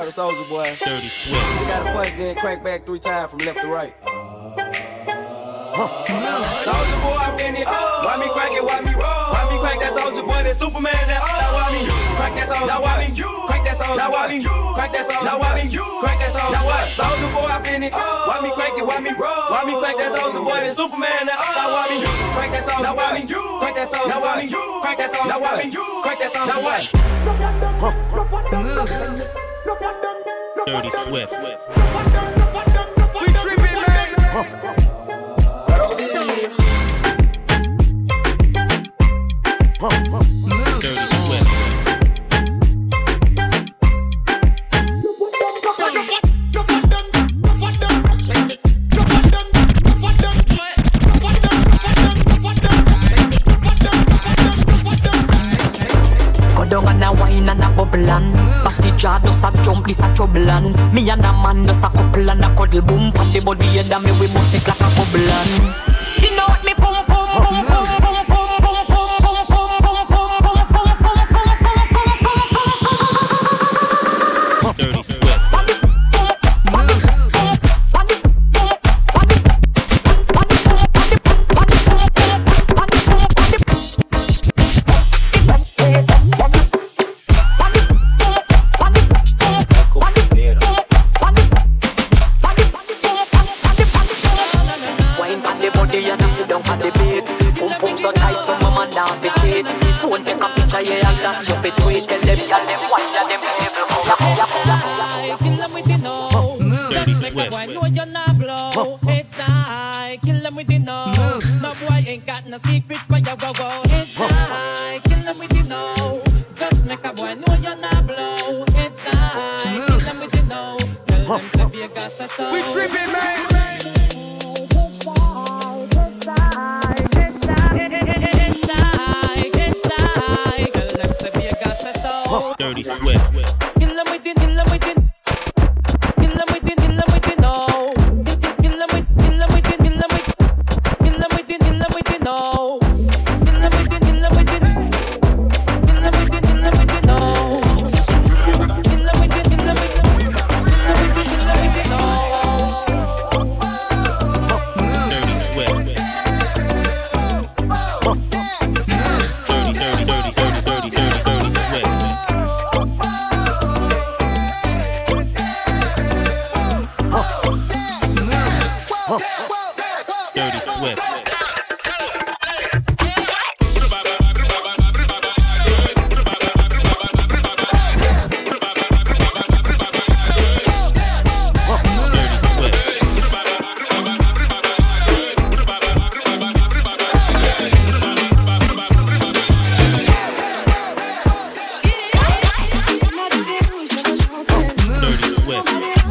tired Soulja Boy. Dirty sweat. Just gotta punch, then crack back three times from left to right. Huh. Soulja Boy, I finna. Oh. Why me crank it? Why me roll? Why me crank that Soulja Boy? That Superman? That oh. Now why me? Crank that Soldier. Now why me? You. Crank that Soldier. Now why me? You. Crank that Soldier. Now why me? You. Crank that Soldier. Now what? Soulja Boy, I finna. Oh. Why me crank it? Why me roll? Why me crank that Soulja Boy? That Superman? That oh. Now why me? You. Crank that Soldier. Now why me? You. Crank that Soldier. Now why me? You. Crank that Soldier. Now why me? You. Crank that Soldier. Now what? Swift.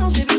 j'ai vu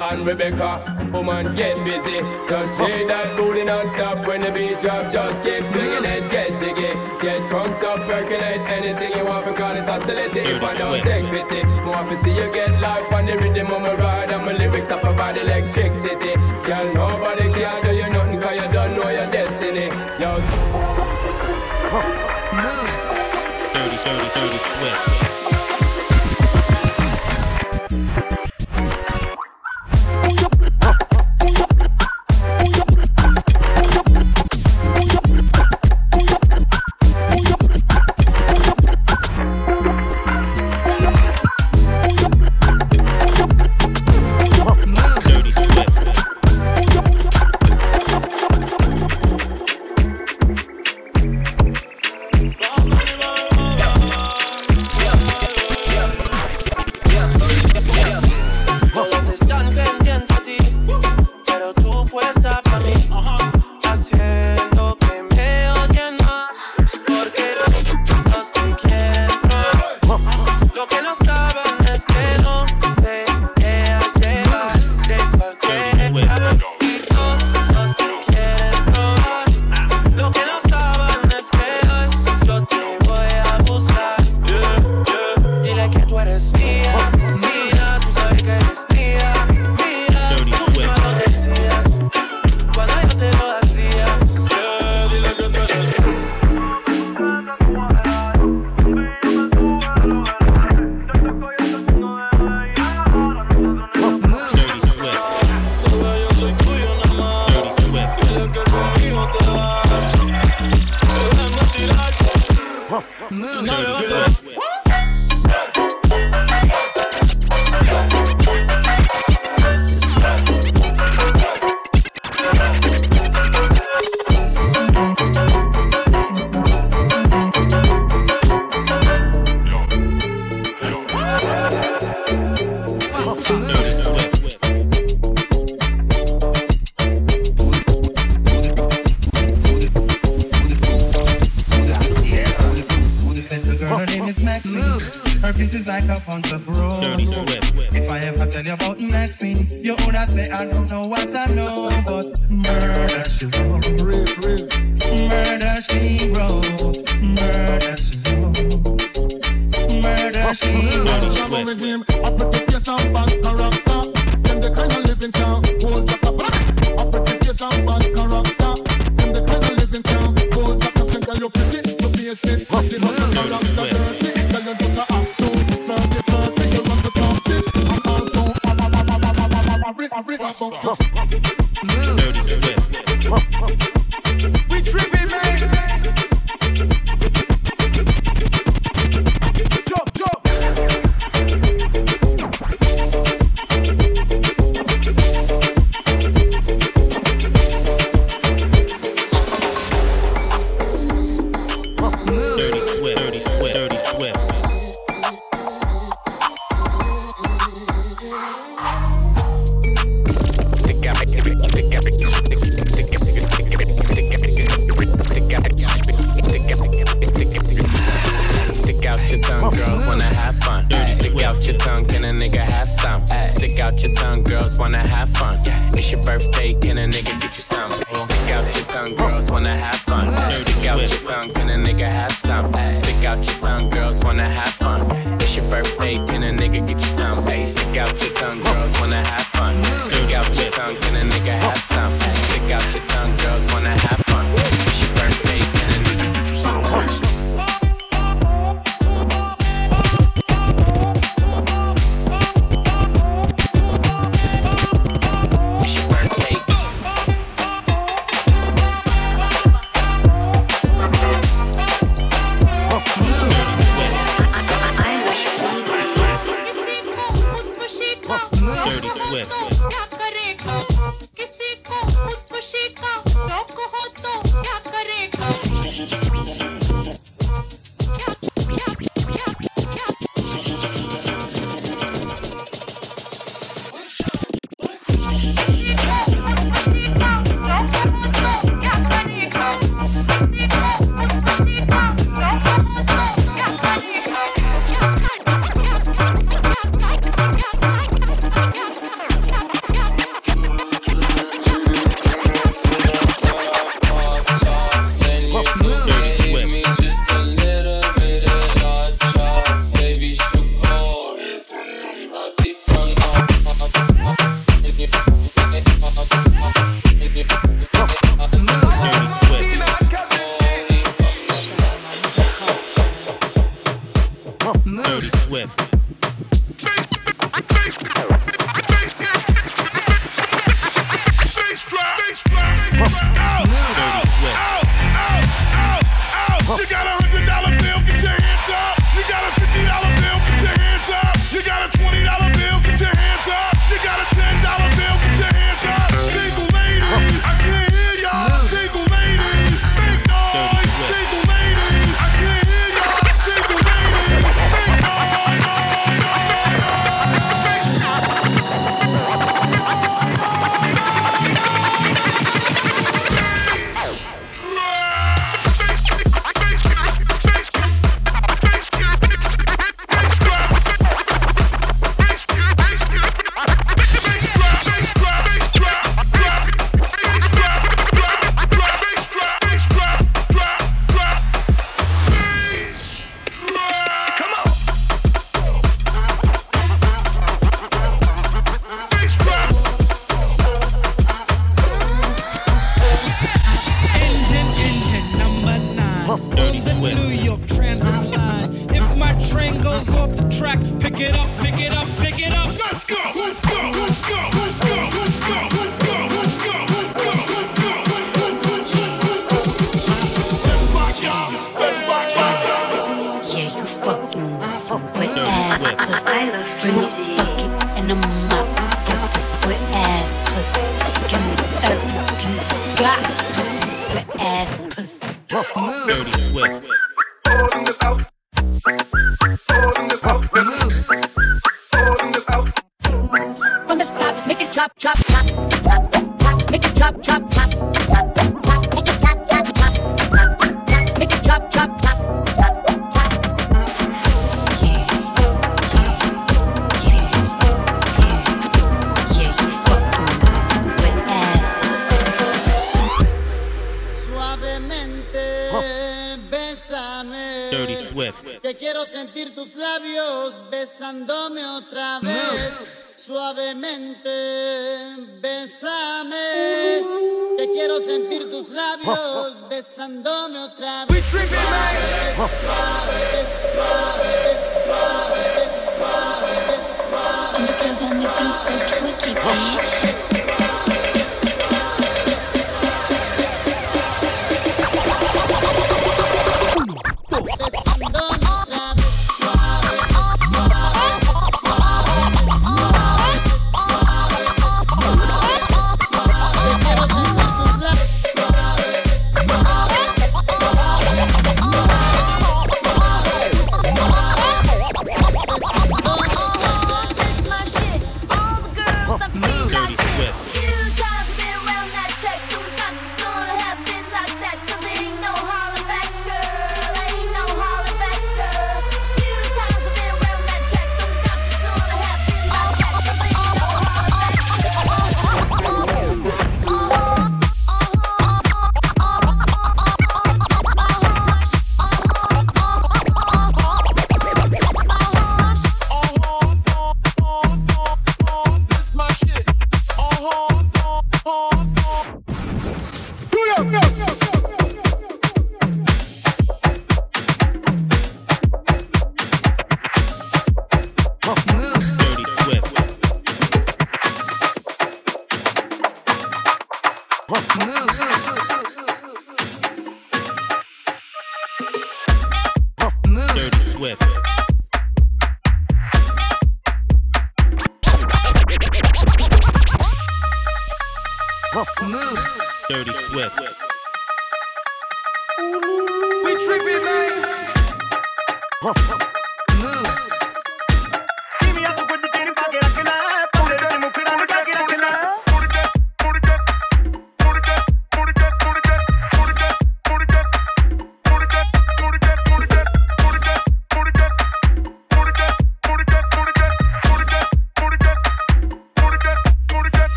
and Rebecca. Woman, get busy. Just say that booty non-stop when the beat drop. Just keep swinging it, get jiggy. Get drunk, up, percolate anything you want. Because it's hostility. If I don't take pity, more to see you get life on the rhythm of my ride. And my lyrics up about electricity. Girl, nobody can do you nothing because you don't know your destiny. Yo. Dirty, dirty, dirty, swift. Dirty sweat. Swift.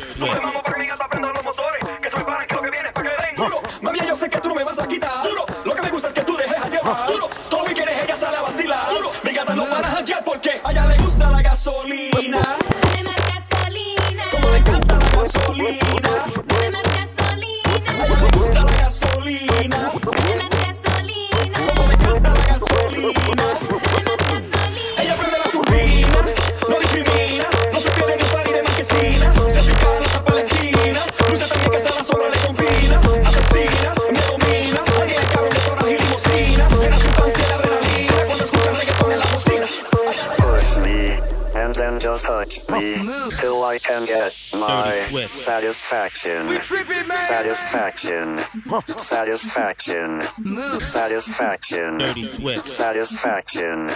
sweat. Satisfaction. We tripping, man. Satisfaction. Satisfaction. Move. Satisfaction. Dirty sweat. Satisfaction.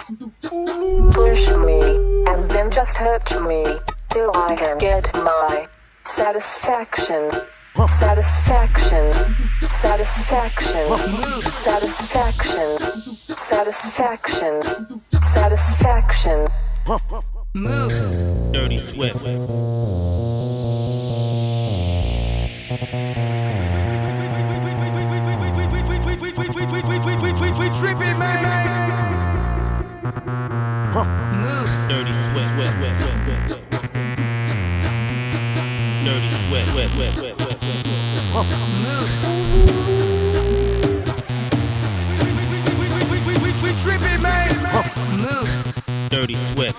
Push me and then just hurt me till I can get my satisfaction. Satisfaction. Satisfaction. Satisfaction. Satisfaction. Satisfaction. Move. Dirty sweat. tripping, man. Move. Dirty sweat, wet, wet, wet, wet. Dirty sweat, wet, wet, wet, wet, wet. Move. Dirty sweat.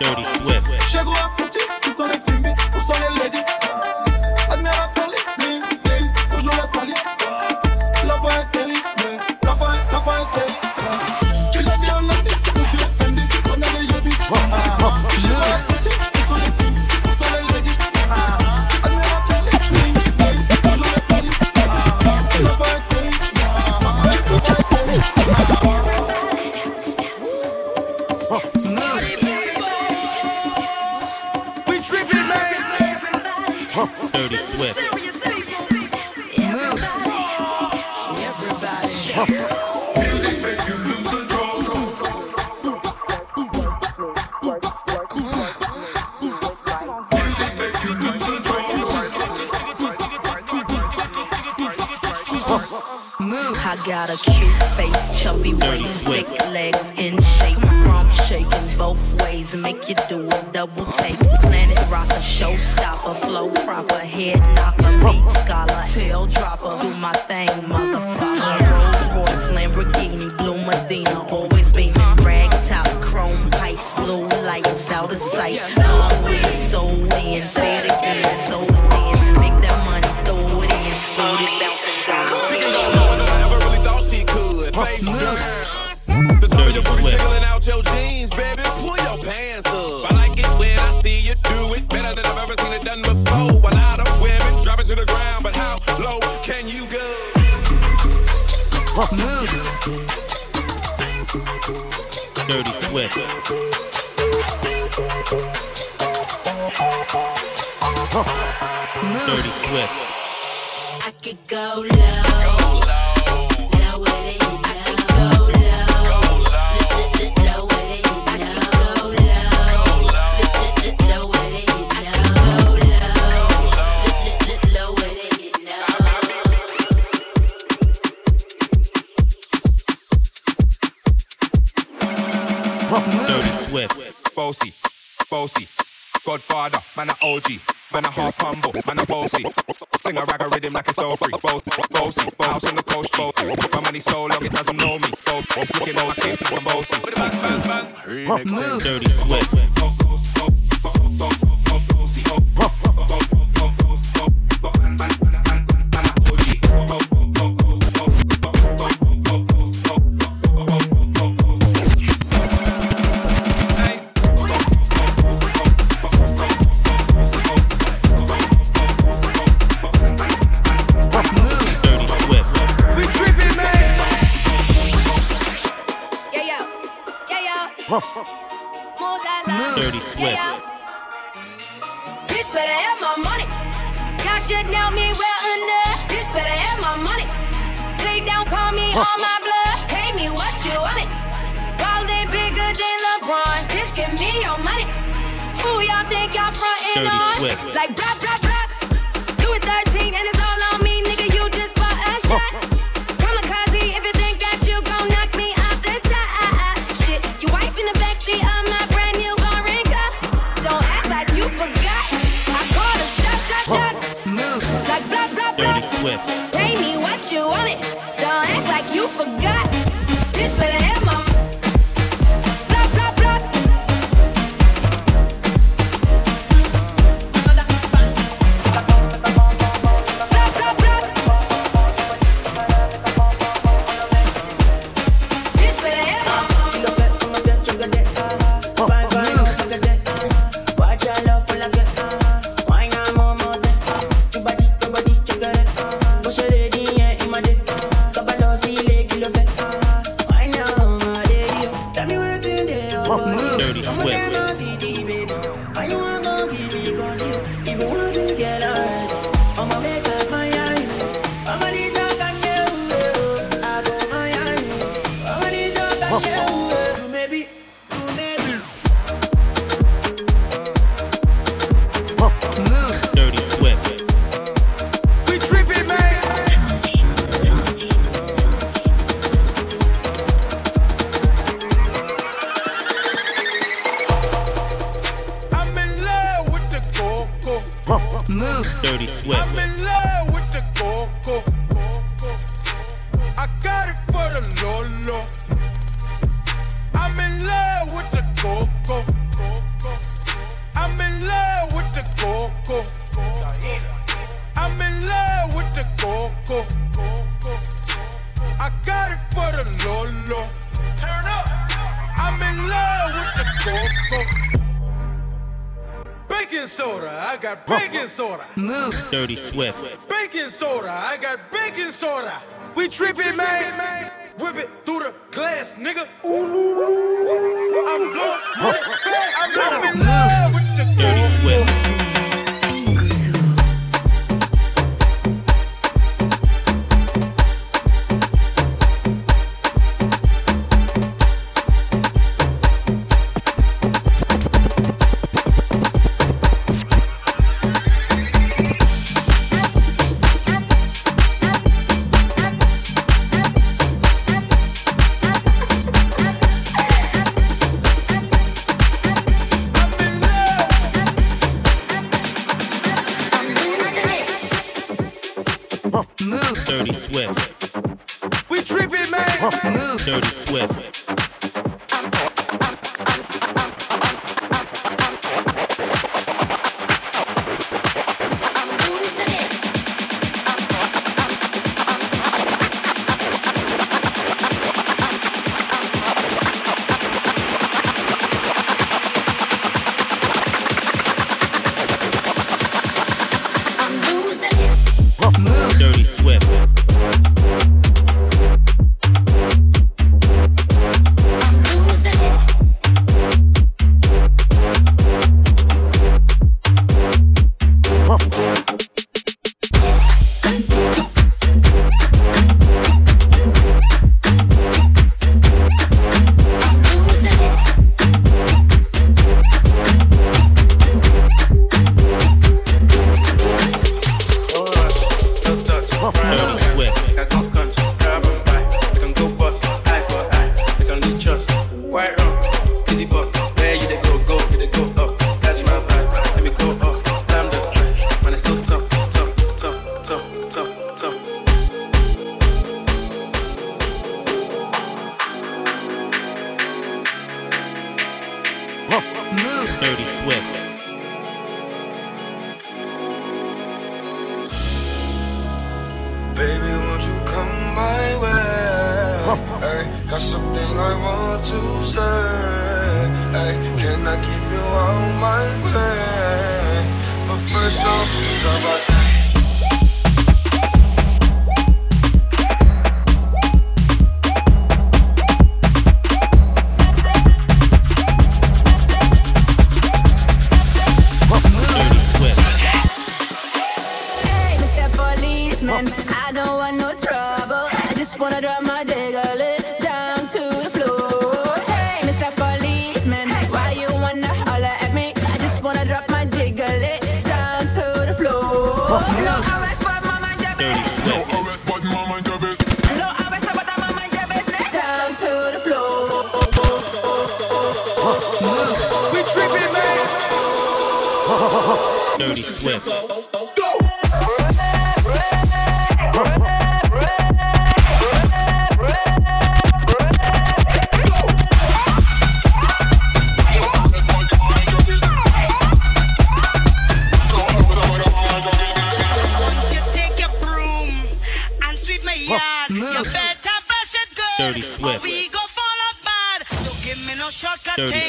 Dirty Swift. Move. Dirty Swift. Move. Dirty Swift. I could go low. man a OG, man a half humble, man a bossy. Sing a ragga rhythm like it's all free. Both, bossy, house on the coast, both. My money so long it doesn't know me. Both, it's looking all my kids like a bossy. Remix dirty sweat. all my blood. Pay me what you want it. Bigger than LeBron. Bitch, give me your money. Who y'all think y'all frontin' on? Like blah blah blah. 13 and it's all on me, nigga. You just bought a shot. Kamikaze, if you think that you gon' knock me off the top. Shit, your wife in the backseat of my brand new Don't act like you forgot. I called a shot, shot, shot. Move like blah blah blah. Dirty Swift. soda. Move. Dirty Swift. Baking soda. I got baking soda. We tripping, man. man. Whip it through the glass, nigga. I'm blowing. I'm blowing.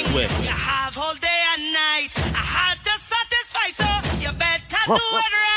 Swift, You have all day and night. I had to satisfy, so you better do it right.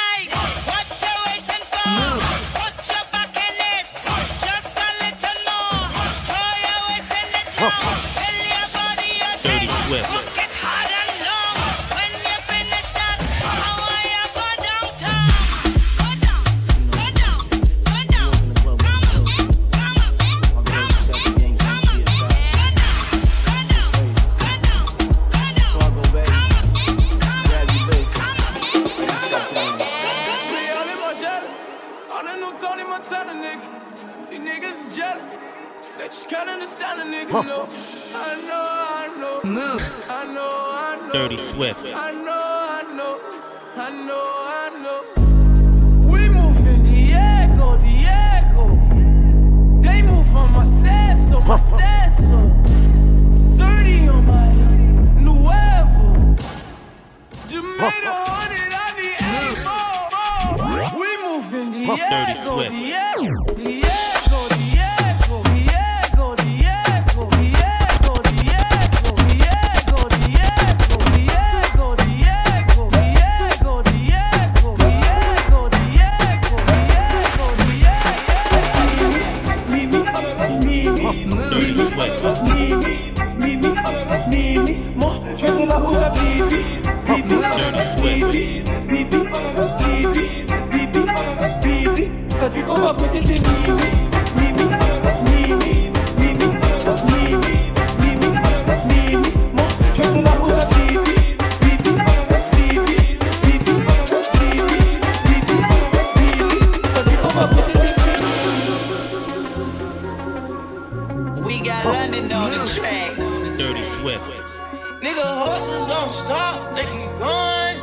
talk, they keep going.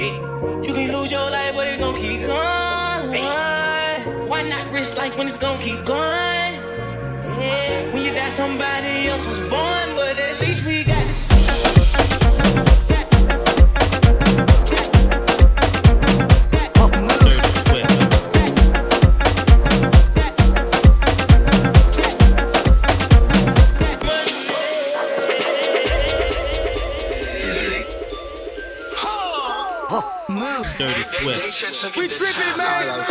Yeah. You can lose your life, but it gon' keep going. Why not risk life when it's gon' keep going? Yeah. When you got somebody else was born, but at least we got. we tripping, man.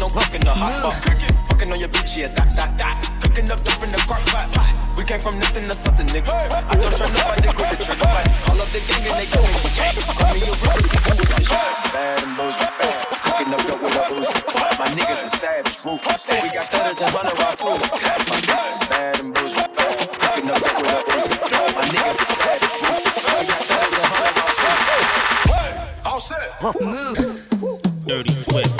cooking on cooking the hot pot. Fucking on your bitch, yeah, that, that, that. Cooking up dope in the crock pot. We came from nothing to something, nigga. I don't trust nobody, go to trigger. Call up the gang and they go and get jacked. Call me a real nigga with this shit. Bad and bullshit. Cooking up dope with a booze. My niggas are savage, ruthless. We got thudders and runner our crew. My niggas bad and bullshit. Cooking up dope with a booze. My niggas are savage, ruthless. We got thudders and runner our crew. All set. Move. Dirty sweat.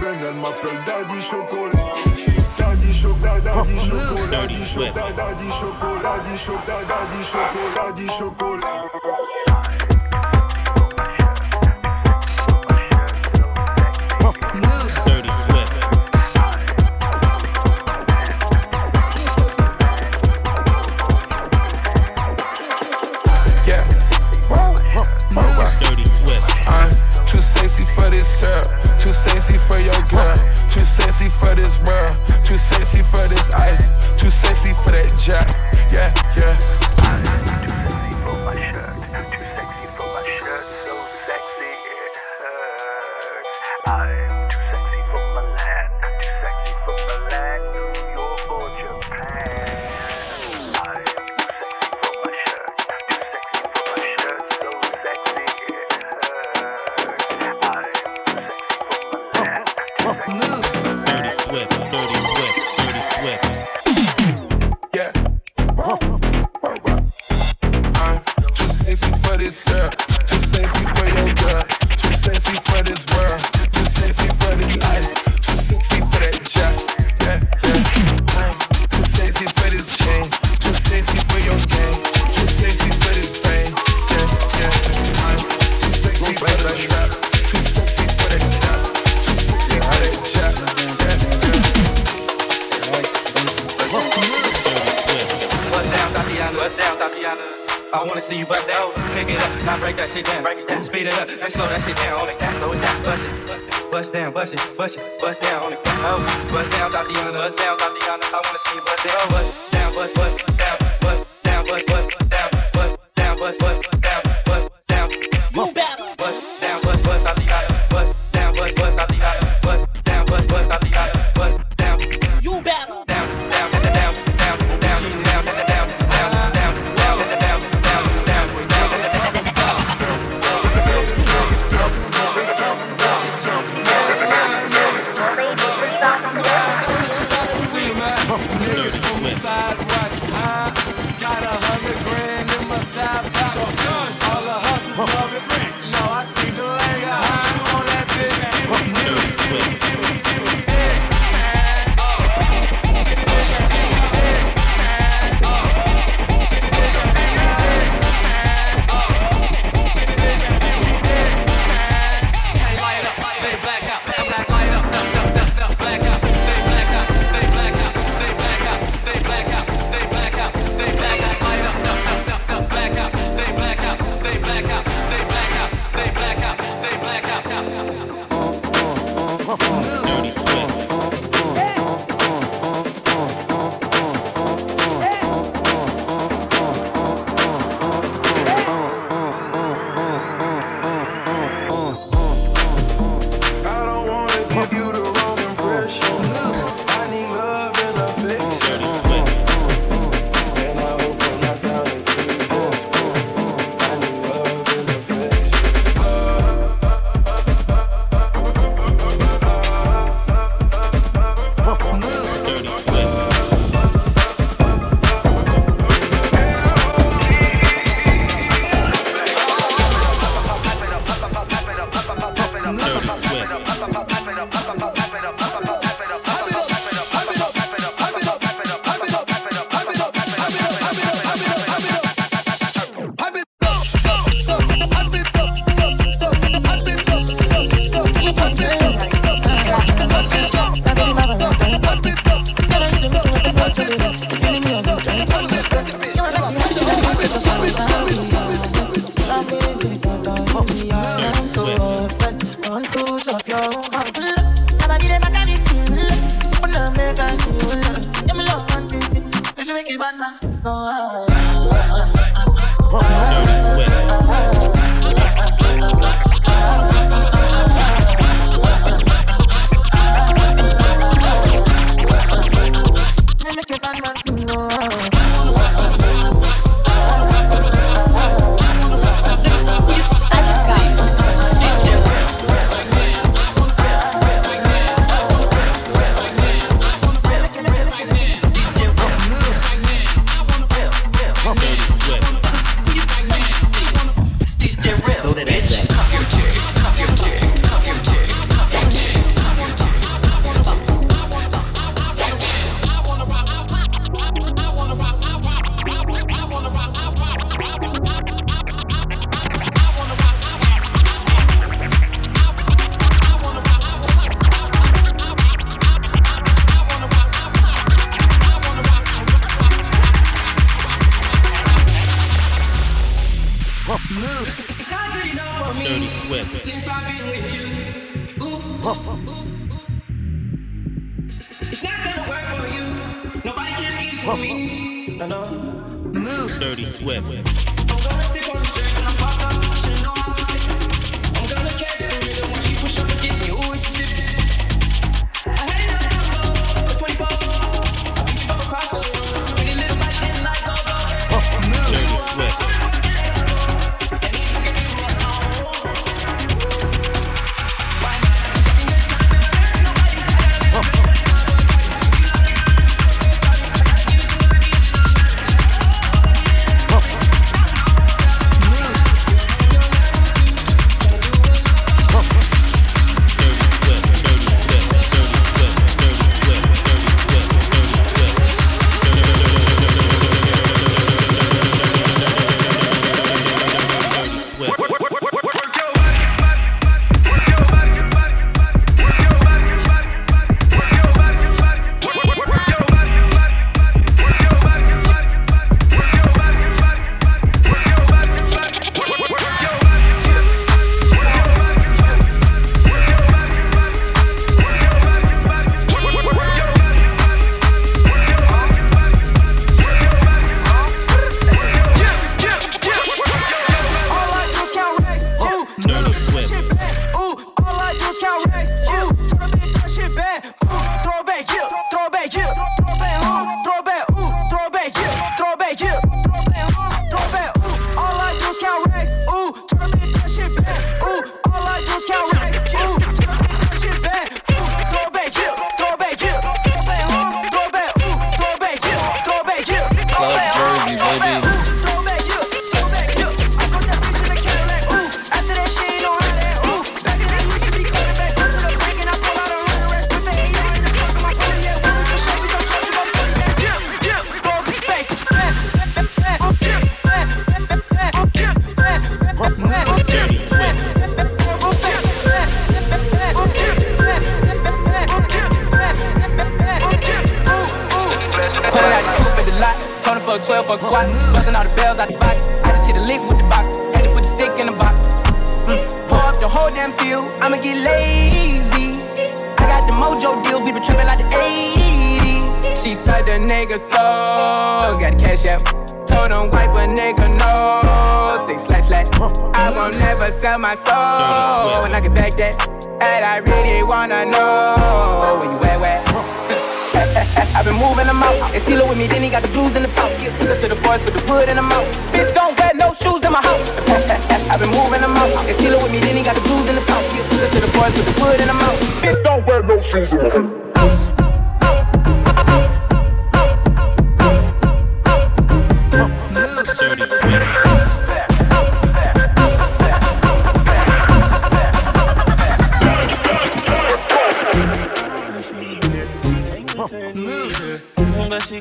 Ben, elle m'appelle Daddy Chocolat. Daddy Chocolat, Daddy Chocolat, Daddy Chocolat, Daddy Chocolat, Daddy Chocolat, Daddy Chocolat, Daddy Chocolat. see you bust that. pick it up, not break that shit down, break it down, speed it up, then slow that shit down, on the gas, slow it down, bust it, bust down, bust it, bust it, bust down, on the gas, oh, bust down, drop the under, bust down, drop the under, I wanna see you bust down, bust down, bust, bust down, bust down, bust, bust down, bust, bust down, bust down, bust, bust down.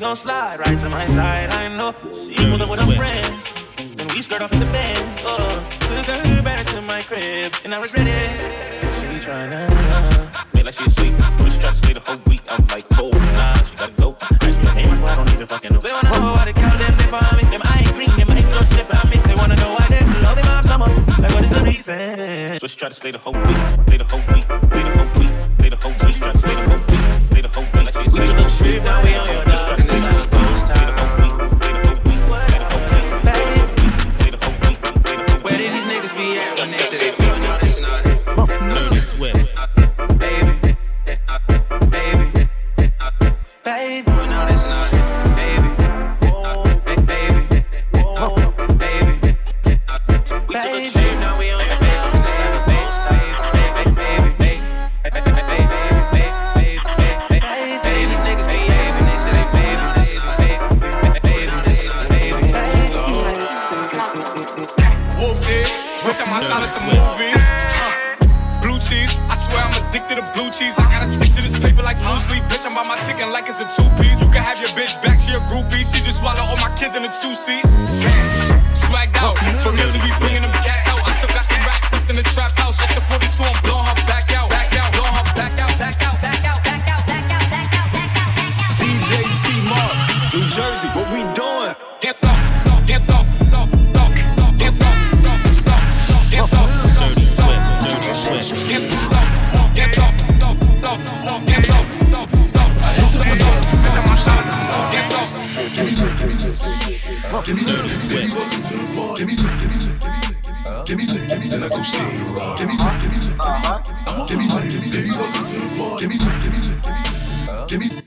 gon' slide right to my side. I know she pulled up with her friend. Then we skirt off in the bed. Oh, took her back to my crib, and I regret it. She tryna. Uh, like she asleep. Just try to stay the whole week. I'm like, cold, nah, she gotta go. I ain't hands, I don't even fucking know. They wanna know why the cow them they follow me. Them I ain't green, them I ain't no shit behind me. They wanna know why they love them out summer. Like, what is the reason? Just try to stay the whole week, stay the whole week, stay the whole week, stay the whole week. Just try to stay the whole week, stay the whole week. Like we took a trip, now we on your Give me that, give me that. Welcome to the bar. Give me that, give me that, give me that. Give me that, give me that, I go stay in the ride. Give me that, give me that, give me that. Give me that, give me that, welcome to the bar. Give me that, give me that, give me that. Give me